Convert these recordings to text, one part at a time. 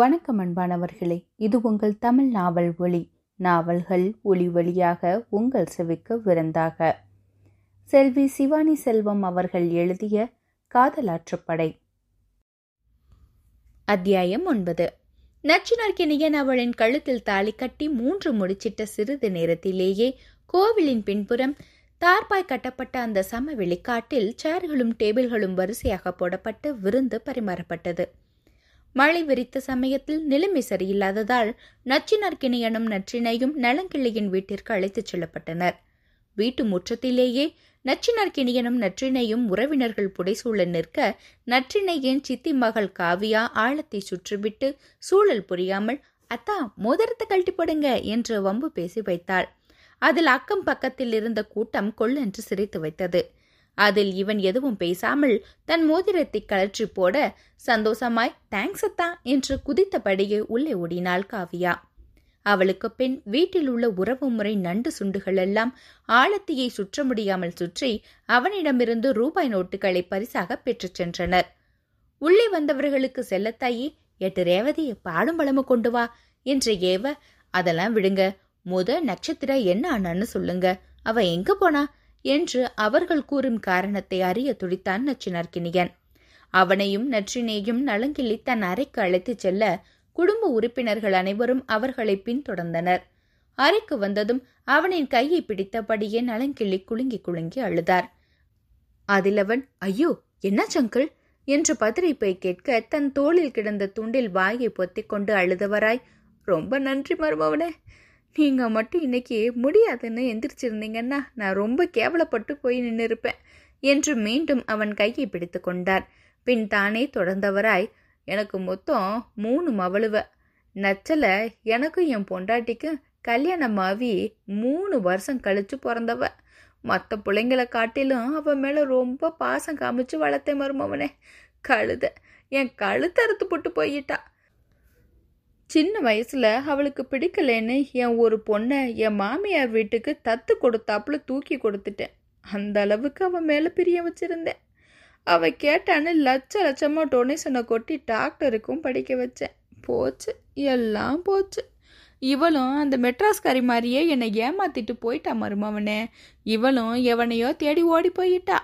வணக்கம் அன்பானவர்களே இது உங்கள் தமிழ் நாவல் ஒளி. நாவல்கள் ஒளி வழியாக உங்கள் செவிக்கு விருந்தாக. செல்வி சிவானி செல்வம் அவர்கள் எழுதிய காதலாற்றுப்படை அத்தியாயம் ஒன்பது. நச்சினார்க்கினியன் அவளின் கழுத்தில் தாலி கட்டி மூன்று முடிச்சிட்ட சிறிது நேரத்திலேயே கோவிலின் பின்புறம் தார்பாய் கட்டப்பட்ட அந்த சமவெளி காட்டில் சேர்களும் டேபிள்களும் வரிசையாக போடப்பட்டு விருந்து பரிமாறப்பட்டது. மழை விரித்த சமயத்தில் நிலைமை சரியில்லாததால் நச்சினார்க்கினியனும் நற்றினையும் நலங்கிள்ளியின் வீட்டிற்கு அழைத்துச் செல்லப்பட்டனர். வீட்டு முற்றத்திலேயே நச்சினார்க்கினியனும் நற்றினையும் உறவினர்கள் புடைசூழ நிற்க நற்றினையின் சித்தி மகள் காவியா ஆழத்தை சுற்றிவிட்டு சூழல் புரியாமல் அத்தா மோதிரத்தை கழட்டி போடுங்க என்று வம்பு பேசி வைத்தாள். அதில் அக்கம் பக்கத்தில் இருந்த கூட்டம் கொள்ளென்று சிரித்து வைத்தது. அதில் இவன் எதுவும் பேசாமல் தன் மோதிரத்தை கழற்றி போட சந்தோஷமாய் தேங்க்ஸ் அத்தா என்று குதித்தபடியே உள்ளே ஓடினாள் காவியா. அவளுக்கு பின் வீட்டில் உள்ள உறவு முறை நண்டு சுண்டுகள் எல்லாம் ஆழத்தியை சுற்ற முடியாமல் சுற்றி அவனிடமிருந்து ரூபாய் நோட்டுகளை பரிசாக பெற்றுச் சென்றனர். உள்ளே வந்தவர்களுக்கு செல்லத்தாயி எட்டு ரேவதி பாடும் பழமு கொண்டு வா என்று ஏவ அதெல்லாம் விடுங்க முத நட்சத்திர என்ன ஆனான்னு சொல்லுங்க அவ எங்க போனா? என்று அவர்கள் கூறும் காரணத்தை அறிய துடித்தான் நச்சினார்க்கினியன் அவனையும் நற்றினையும் நலங்கிள்ளி தன் அறைக்கு அழைத்துச் செல்ல குடும்ப உறுப்பினர்கள் அனைவரும் அவர்களை பின்தொடர்ந்தனர். அறைக்கு வந்ததும் அவனின் கையை பிடித்தபடியே நலங்கிள்ளி குலுங்கி குலுங்கி அழுதார். அதில் அவன் ஐயோ என்ன சங்கிள் என்று பதறி போய் கேட்க தன் தோளில் கிடந்த துண்டில் வாயை பொத்திக் கொண்டு அழுதவராய் ரொம்ப நன்றி மருமவனே நீங்கள் மட்டும் இன்னைக்கு முடியாதுன்னு எந்திரிச்சிருந்தீங்கன்னா நான் ரொம்ப கேவலப்பட்டு போய் நின்று இருப்பேன் என்று மீண்டும் அவன் கையை பிடித்து கொண்டார் பின் தானே தொடர்ந்தவராய் எனக்கு மொத்தம் மூணு மவளுவ. நச்சல எனக்கும் என் பொண்டாட்டிக்கும் கல்யாணம் ஆகி மூணு வருஷம் கழிச்சு பிறந்தவ. மற்ற பிள்ளைங்களை காட்டிலும் அவன் மேலே ரொம்ப பாசம் காமிச்சு வளர்த்தேன் மருமவனே. கழுத என் கழுத்தறுத்து போட்டு போயிட்டா. சின்ன வயசுல அவளுக்கு பிடிக்கலன்னு என் ஒரு பொண்ணை என் மாமியார் வீட்டுக்கு தத்து கொடுத்தாப்புல தூக்கி கொடுத்துட்டேன். அந்த அளவுக்கு அவன் மேலே பிரிய வச்சிருந்தேன். அவ கேட்டான்னு லட்ச லட்சமாக டொனேஷனை கொட்டி டாக்டருக்கும் படிக்க வச்சேன். போச்சு எல்லாம் போச்சு. இவளும் அந்த மெட்ராஸ்காரி மாதிரியே என்னை ஏமாத்திட்டு போயிட்டா மருமவனே. இவளும் எவனையோ தேடி ஓடி போயிட்டா.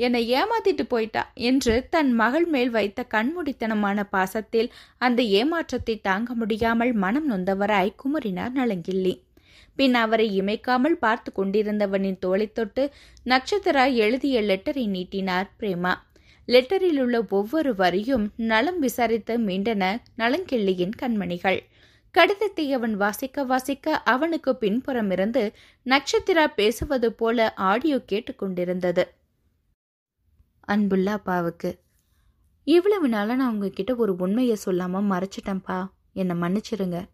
என்னை ஏமாத்திட்டு போயிட்டா என்று தன் மகள் மேல் வைத்த கண்முடித்தனமான பாசத்தில் அந்த ஏமாற்றத்தை தாங்க முடியாமல் மனம் நொந்தவராய் குமரினார் நலங்கிள்ளி பின் அவரை இமைக்காமல் பார்த்து கொண்டிருந்தவனின் தோலை தொட்டு நட்சத்திரா எழுதிய லெட்டரை நீட்டினார் பிரேமா. லெட்டரில் உள்ள ஒவ்வொரு வரியும் நலம் விசாரித்து மீண்டன நலங்கிள்ளியின் கண்மணிகள். கடிதத்தை அவன் வாசிக்க வாசிக்க அவனுக்கு பின்புறமிருந்து நட்சத்திரா பேசுவது போல ஆடியோ கேட்டுக்கொண்டிருந்தது அன்புள்ள அப்பாவுக்கு. இவ்வளவு நாளாக நான் உங்ககிட்ட ஒரு உண்மையை சொல்லாமல் மறைச்சிட்டேன்ப்பா. என்னை மன்னிச்சிருங்க.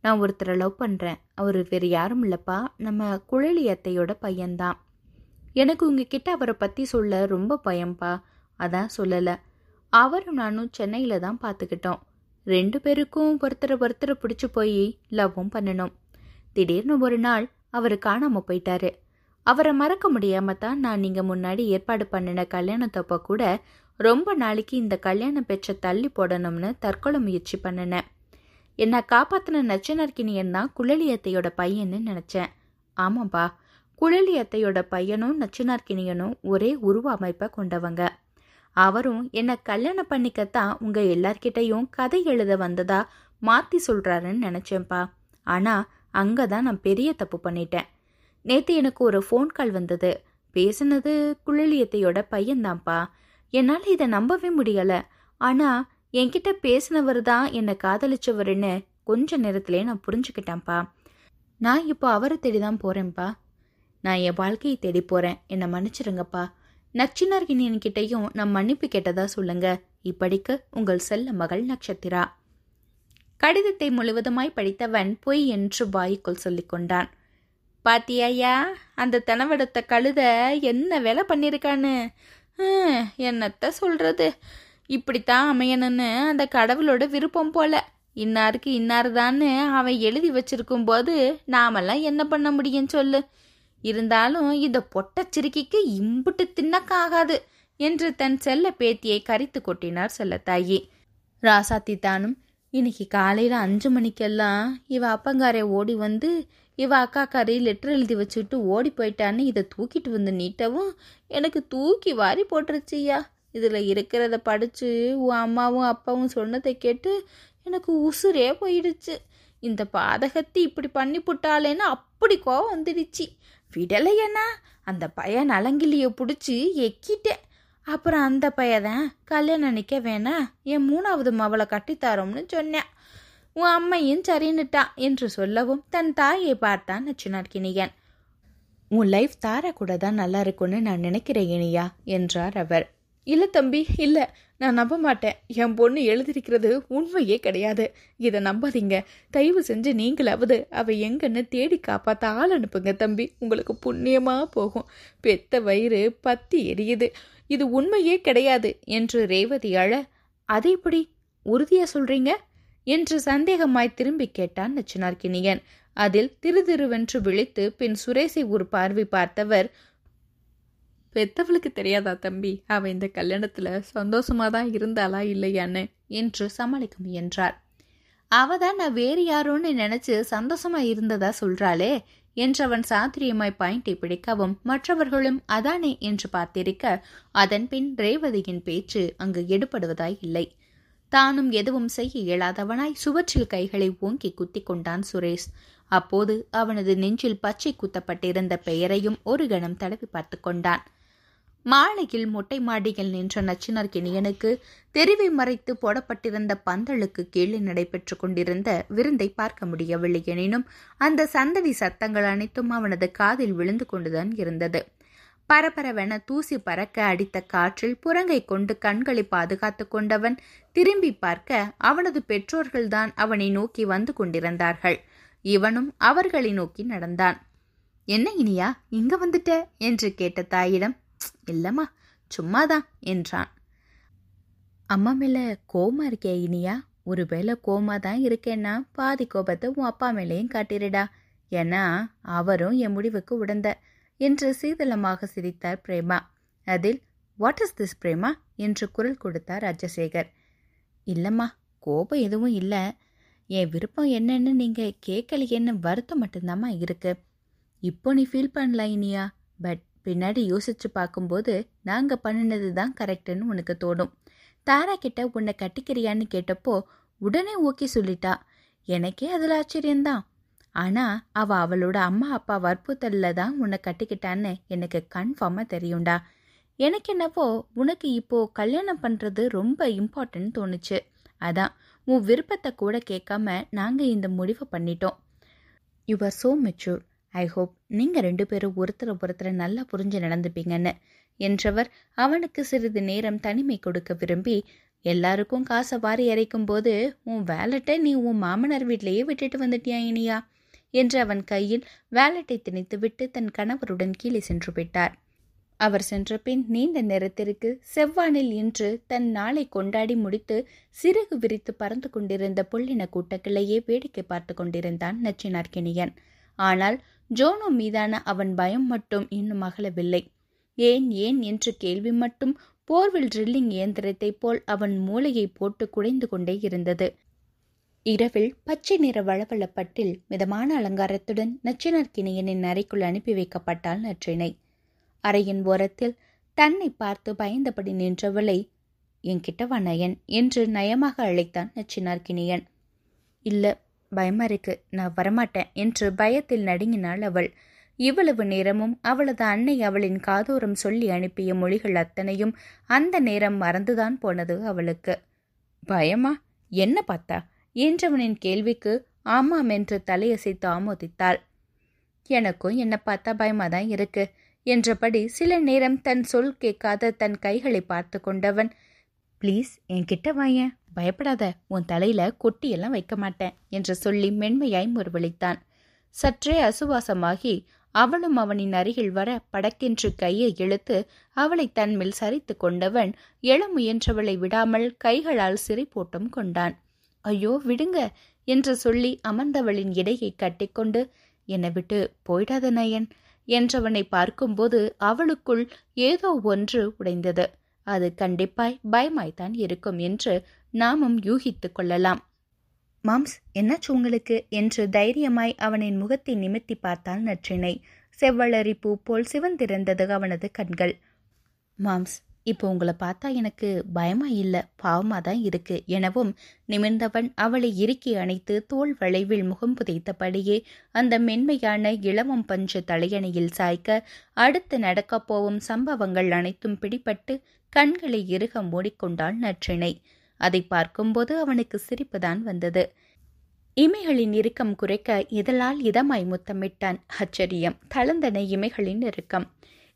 நான் ஒருத்தரை லவ் பண்ணுறேன் அவர் வேறு யாரும் இல்லைப்பா. நம்ம குழலி அத்தையோட பையன்தான். எனக்கு உங்ககிட்ட அவரை பற்றி சொல்ல ரொம்ப பயம்ப்பா அதான் சொல்லலை. அவரும் நானும் சென்னையில் தான் பார்த்துக்கிட்டோம் ரெண்டு பேருக்கும் ஒருத்தரை ஒருத்தரை பிடிச்சி போய் லவ்வும் பண்ணணும். திடீர்னு ஒரு நாள் அவர் காணாமல் போயிட்டாரு. அவரை மறக்க முடியாம தான் நான் நீங்க முன்னாடி ஏற்பாடு பண்ணின கல்யாணத்தப்ப கூட ரொம்ப நாளைக்கு இந்த கல்யாணம் பெற்ற தள்ளி போடணும்னு தற்கொலை முயற்சி பண்ணினேன். என்னை காப்பாத்தின நச்சனர்கினியன் தான் குழலியத்தையோட பையன்னு நினைச்சேன். ஆமாப்பா குழலியத்தையோட பையனும் நச்சினார்கினியனும் ஒரே உருவ அமைப்பை கொண்டவங்க. அவரும் என்னை கல்யாணம் பண்ணிக்கத்தான் உங்க எல்லார்கிட்டையும் கதை எழுத வந்ததா மாத்தி சொல்றாருன்னு நினைச்சேன்ப்பா. ஆனா அங்கதான் நான் பெரிய தப்பு பண்ணிட்டேன். நேற்று எனக்கு ஒரு ஃபோன் கால் வந்தது. பேசுனது குழலியத்தையோட பையன்தான்ப்பா. என்னால் இதை நம்பவே முடியலை. ஆனால் என்கிட்ட பேசினவர் தான் என்னை காதலிச்சவருன்னு கொஞ்ச நேரத்திலே நான் புரிஞ்சுக்கிட்டேன்ப்பா. நான் இப்போ அவரை தேடி தான் போகிறேன்ப்பா நான் என் வாழ்க்கையை தேடி போகிறேன் என்னை மன்னிச்சிருங்கப்பா. நச்சினார்கினியன்கிட்டையும் நான் மன்னிப்பு கேட்டதா சொல்லுங்க. இப்படிக்கு உங்கள் செல்ல மகள் நட்சத்திரா. கடிதத்தை முழுவதுமாய் படித்தவன் பொய் என்று வாய்க்குள் சொல்லிக்கொண்டான். பாத்தியாயா அந்த தனவெடுத்த கழுத என்ன வேலை பண்ணியிருக்கான்னு என்னத்த சொல்றது? இப்படித்தான் அமையணும்னு அந்த கடவுளோட விருப்பம் போல. இன்னாருக்கு இன்னாருதான்னு அவன் எழுதி வச்சிருக்கும் போது நாமெல்லாம் என்ன பண்ண முடியும் சொல்லு? இருந்தாலும் இந்த பொட்டச்சிறுக்கிக்கு இம்புட்டு தின்னக்காகாது என்று தன் செல்ல பேத்தியை கரித்து கொட்டினார் செல்லத்தாயி. ராசாத்தி தானும் இன்னைக்கு காலையில் அஞ்சு மணிக்கெல்லாம் இவ அப்பங்காரை ஓடி வந்து இவ அக்காக்காரி லெட்டர் எழுதி வச்சுட்டு ஓடி போயிட்டான்னு இதை தூக்கிட்டு வந்து நீட்டவும் எனக்கு தூக்கி வாரி போட்டுருச்சியா இதில் இருக்கிறத படித்து உன் அம்மாவும் அப்பாவும் சொன்னதை கேட்டு எனக்கு உசுரே போயிடுச்சு. இந்த பாதகத்தி இப்படி பண்ணி புட்டாளேன்னு அப்படி கோவம் வந்துடுச்சு. விடலையண்ணா அந்த பையன் நலங்கிலியை பிடிச்சி எக்கிட்டேன். அப்புறம் அந்த பையதான் கல்யாணம் நிற்க வேணாம் என் மூணாவது மவளை கட்டித்தாரோம்னு சொன்னேன். உன் அம்மையும் சரின்னுட்டா என்று சொல்லவும் தன் தாயை பார்த்தான் நச்சுனார்கினியன் உன் லைஃப் தார கூட தான் நல்லா இருக்கும்னு நான் நினைக்கிறேன் இனியா என்றார் அவர். இல்லை தம்பி இல்லை. நான் நம்ப மாட்டேன். என் பொண்ணு எழுதியிருக்கிறது உண்மையே கிடையாது. இதை நம்பாதீங்க. தயவு செஞ்சு நீங்களாவது அவள் எங்கன்னு தேடி காப்பாற்ற ஆள் அனுப்புங்க தம்பி. உங்களுக்கு புண்ணியமாக போகும். பெத்த வயிறு பத்தி எரியுது. இது உண்மையே கிடையாது என்று ரேவதி அழ அதை இப்படி உறுதியாக சொல்கிறீங்க என்று சந்தேகமாய் திரும்பி கேட்டான் நச்சினார்கினியன் அதில் திருதிருவென்று விழித்து பின் சுரேசை ஒரு பார்வை பார்த்தவர் பெத்தவளுக்கு தெரியாதா தம்பி? அவ இந்த கல்யாணத்துல சந்தோஷமா தான் இருந்தாளா இல்லையான்னு? என்று சமாளிக்க முயன்றார். அவ தான் நான் வேறு யாரோன்னு நினைச்சு சந்தோஷமா இருந்ததா சொல்றாளே? என்றவன் சாத்திரியமாய் பாயிண்டை பிடிக்கவும் மற்றவர்களும் அதானே? என்று பார்த்திருக்க அதன் பின் ரேவதியின் பேச்சு அங்கு எடுபடுவதாய் இல்லை. தானும் எதுவும் செய்ய இயலாதவனாய் சுவற்றில் கைகளை ஓங்கி குத்தி கொண்டான் சுரேஷ். அப்போது அவனது நெஞ்சில் பச்சை குத்தப்பட்டிருந்த பெயரையும் ஒரு கணம் தடவி பார்த்து கொண்டான். மாலையில் மொட்டை மாடியில் நின்ற நச்சினார் கிணியனுக்கு தெருவை மறைத்து போடப்பட்டிருந்த பந்தலுக்கு கீழே நடைபெற்று கொண்டிருந்த விருந்தை பார்க்க முடியவில்லை எனினும் அந்த சந்தடி சத்தங்கள் அனைத்தும் அவனது காதில் விழுந்து கொண்டுதான் இருந்தது. பரபரவென தூசி பறக்க அடித்த காற்றில் புறங்கை கொண்டு கண்களை பாதுகாத்து கொண்டவன் திரும்பி பார்க்க அவனது பெற்றோர்கள்தான் அவனை நோக்கி வந்து கொண்டிருந்தார்கள். இவனும் அவர்களை நோக்கி நடந்தான். என்ன இனியா இங்க வந்துட்ட? என்று கேட்ட தாயிடம் இல்லம்மா சும்மாதான் என்றான். அம்மா மேல கோமா இருக்கே இனியா? ஒருவேளை கோமா தான் இருக்கேன்னா பாதி கோபத்தை உன் அப்பா மேலேயும் காட்டிடுடா ஏன்னா அவரும் என் முடிவுக்கு உடந்த என்று சீதளமாக சிரித்தார் பிரேமா. அதில் வாட் இஸ் திஸ் பிரேமா? என்று குரல் கொடுத்தார் ராஜசேகர். இல்லைம்மா கோபம் எதுவும் இல்லை. என் விருப்பம் என்னன்னு நீங்கள் கேட்கலையேன்னு வருத்தம் மட்டும்தாம்மா இருக்கு. இப்போ நீ ஃபீல் பண்ணல இனியா? பட் பின்னாடி யோசிச்சு பார்க்கும்போது நாங்கள் பண்ணினது தான் கரெக்டுன்னு உனக்கு தோணும். தாரா கிட்ட உன்னை கட்டிக்கிறியான்னு கேட்டப்போ உடனே ஓகே சொல்லிட்டா. எனக்கே அதில் ஆச்சரியம்தான். ஆனா அவ அவளோட அம்மா அப்பா வற்புத்தலில் தான் உன்னை கட்டிக்கிட்டான்னு எனக்கு கன்ஃபார்மாக தெரியும்டா. எனக்கு என்னவோ உனக்கு இப்போ கல்யாணம் பண்ணுறது ரொம்ப இம்பார்ட்டன்ட் தோணுச்சு. அதான் உன் விருப்பத்தை கூட கேட்காம நாங்கள் இந்த முடிவை பண்ணிட்டோம். You are so mature I hope நீங்கள் ரெண்டு பேரும் ஒருத்தரை ஒருத்தரை நல்லா புரிஞ்சு நடந்துப்பீங்கன்னு. என்றவர் அவனுக்கு சிறிது நேரம் தனிமை கொடுக்க விரும்பி எல்லாருக்கும் காசை வாரி இறைக்கும் போது உன் வேலட்டை நீ உன் மாமனார் வீட்டிலேயே விட்டுட்டு வந்துட்டியா இனியா? என்று அவன் கையில் வேலட்டை திணித்துவிட்டு தன் கணவருடன் கீழே சென்று விட்டார். அவர் சென்ற பின் நீண்ட நேரத்திற்கு செவ்வானில் இன்று தன் நாளை கொண்டாடி முடித்து சிறகு விரித்து பறந்து கொண்டிருந்த புள்ளின கூட்டக்கிளையே வேடிக்கை பார்த்து கொண்டிருந்தான் நச்சினார்கினியன் ஆனால் ஜோனோ மீதான அவன் பயம் மட்டும் இன்னும் அகலவில்லை. ஏன் ஏன் என்ற கேள்வி மட்டும் போர்வில் ட்ரில்லிங் இயந்திரத்தைப் போல் அவன் மூளையை போட்டு குடைந்து கொண்டே இருந்தது. இரவில் பச்சை நிற வளவளப்பட்டில் மிதமான அலங்காரத்துடன் நச்சினார்கிணியனின் அறைக்குள் அனுப்பி வைக்கப்பட்டாள் நற்றினை. அறையின் ஓரத்தில் தன்னை பார்த்து பயந்தபடி நின்றவளை என்கிட்ட வா நயன் என்று நயமாக அழைத்தான் நச்சினார்கிணியன் இல்ல பயமா இருக்கு நான் வரமாட்டேன் என்று பயத்தில் நடுங்கினாள் அவள். இவ்வளவு நேரமும் அவளது அன்னை அவளின் காதோரம் சொல்லி அனுப்பிய மொழிகள் அத்தனையும் அந்த நேரம் மறந்துதான் போனது அவளுக்கு. பயமா? என்ன பார்த்தா? என்றவனின் கேள்விக்கு ஆமாம் என்று தலையசைத்து ஆமோதித்தாள். எனக்கும் என்னை பார்த்தா பயமாதான் இருக்கு என்றபடி சில நேரம் தன் சொல் கேட்காத தன் கைகளை பார்த்து கொண்டவன் ப்ளீஸ் என்கிட்ட வாயேன். பயப்படாத உன் தலையில கொட்டியெல்லாம் வைக்க மாட்டேன் என்று சொல்லி மென்மையாய் முறுவளித்தான். சற்றே அசுவாசமாகி அவளும் அவனின் அருகில் வர படக்கென்று கையை இழுத்து அவளை தன்மேல் சரித்து கொண்டவன் எழ முயன்றவளை விடாமல் கைகளால் சிறைப்போட்டம் கொண்டான். ஐயோ விடுங்க என்று சொல்லி அமர்ந்தவளின் இடையை கட்டிக்கொண்டு என்னை விட்டு போயிடாத நயன் என்றவனை பார்க்கும்போது அவளுக்குள் ஏதோ ஒன்று உடைந்தது. அது கண்டிப்பாய் பயமாய்த்தான் இருக்கும் என்று நாமும் யூகித்துக் கொள்ளலாம். மாம்ஸ் என்னாச்சு உங்களுக்கு? என்று தைரியமாய் அவனின் முகத்தை நிமித்தி பார்த்தாள் நற்றினை. செவ்வளரி பூ போல் சிவந்திருந்தது அவனது கண்கள். மாம்ஸ் இப்போ உங்களை பார்த்தா எனக்கு பயமா இல்ல பாவமா தான் இருக்கு எனவும் நிமிர்ந்தவன் அவளை இறுக்கி அணைத்து தோல் வளைவில் முகம் புதைத்தபடியே அந்த மென்மையான இளவம் பஞ்சு தலையணையில் சாய்க்க அடுத்து நடக்கப் போகும் சம்பவங்கள் அனைத்தும் பிடிபட்டு கண்களை இறுக மூடிக்கொண்டாள் நற்றினை அதை பார்க்கும்போது அவனுக்கு சிரிப்புதான் வந்தது. இமைகளின் இறுக்கம் குறைக்க இதழால் இதமாய் முத்தமிட்டான். ஆச்சரியம் தளர்ந்தன இமைகளின் இறுக்கம்.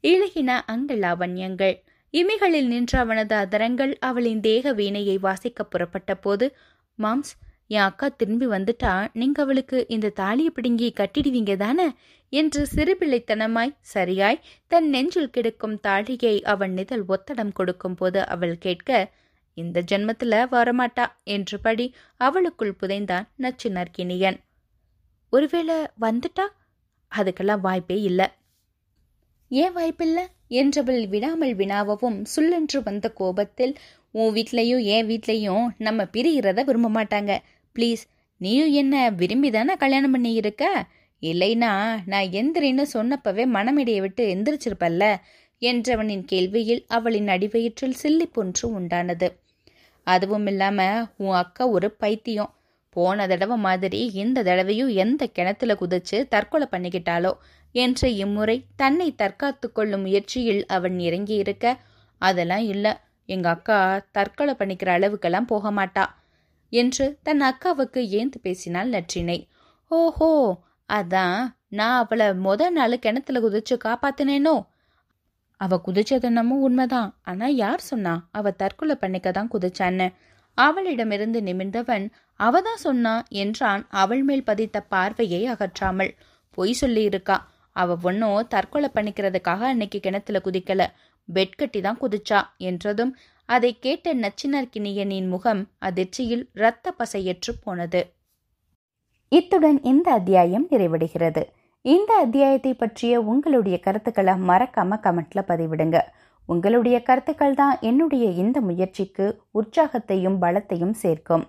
இழுகின அங்கல் லாவண்யங்கள் இமைகளில் நின்ற அவனது அதரங்கள் அவளின் தேக வீணையை வாசிக்க புறப்பட்ட போது மாம்ஸ் என் அக்கா திரும்பி வந்துட்டா. நீங்க அவளுக்கு இந்த தாலியை பிடுங்கி கட்டிடுவீங்க தானே? என்று சிறுபிள்ளைத்தனமாய் சரியாய். தன் நெஞ்சில் கிடக்கும் தாலியை அவன் நிதழ் ஒத்தடம் கொடுக்கும் போது அவள் கேட்க இந்த ஜென்மத்துல வரமாட்டா? என்றபடி அவளுக்குள் புதைந்தான் நச்சு நற்கினியன் ஒருவேளை வந்துட்டா? அதுக்கெல்லாம் வாய்ப்பே இல்லை. ஏன் வாய்ப்பில்லை? என்றவள் விடாமல் வினாவவும் சுல்லென்று வந்த கோபத்தில் உன் வீட்லேயும் என் வீட்லேயும் நம்ம பிரிகிறத விரும்ப மாட்டாங்க. ப்ளீஸ் நீயும் என்ன விரும்பி தானே கல்யாணம் பண்ணி இருக்க இல்லைனா நான் எந்திரின்னு சொன்னப்பவே மனமிடையை விட்டு எந்திரிச்சிருப்பல்ல? என்றவனின் கேள்வியில் அவளின் அடிவயிற்றில் சில்லிப்பொன்று உண்டானது. அதுவும் இல்லாம உன் அக்கா ஒரு பைத்தியம். போன தடவை மாதிரி இந்த தடவையும் எந்த கிணத்துல குதிச்சு தற்கொலை பண்ணிக்கிட்டாலோ என்ற இம்முறை தன்னை தற்காத்து கொள்ளும் முயற்சியில் அவன் இறங்கி இருக்க அதெல்லாம் இல்லை. எங்க அக்கா தற்கொலை பண்ணிக்கிற அளவுக்கெல்லாம் போக மாட்டா என்று தன் அக்காவுக்கு ஏந்து பேசினாள் நற்றினை. ஓஹோ அதான் நான் அவளை முத நாள் கிணத்துல குதிச்சு காப்பாத்தினேனோ. அவ குதிச்சது என்னமோ உண்மைதான். ஆனா யார் சொன்னா அவ தற்கொலை பண்ணிக்க தான் குதிச்சான்னு. அவளிடமிருந்து நிமிர்ந்தவன் அவதான் சொன்னா? என்றான் அவள் மேல் பதித்த பார்வையை அகற்றாமல். பொய் சொல்லி இருக்கா அவ ஒன்னும் தற்கொலை பண்ணிக்கிறதுக்காக அன்னைக்கு கிணத்துல குதிக்கல. பெட் கட்டி தான் குதிச்சா. என்றதும் அதை கேட்ட நச்சினர்கினியனின் முகம் அதிர்ச்சியில் இரத்த பசையற்று போனது. இத்துடன் இந்த அத்தியாயம் நிறைவடைகிறது. இந்த அத்தியாயத்தை பற்றிய உங்களுடைய கருத்துக்களை மறக்காம கமெண்ட்ல பதிவிடுங்க. உங்களுடைய கருத்துக்கள் தான் என்னுடைய இந்த முயற்சிக்கு உற்சாகத்தையும் பலத்தையும் சேர்க்கும்.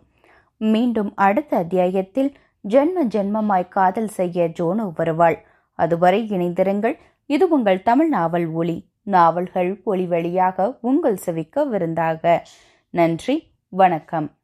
மீண்டும் அடுத்த அத்தியாயத்தில் ஜென்ம ஜென்மமாய் காதல் செய்ய ஜோனோ வருவாள். அதுவரை இணைந்திருங்கள். இது உங்கள் தமிழ் நாவல் ஒளி நாவல்கள் ஒளி வழியாக உங்கள் செவிக்க விருந்தாக. நன்றி. வணக்கம்.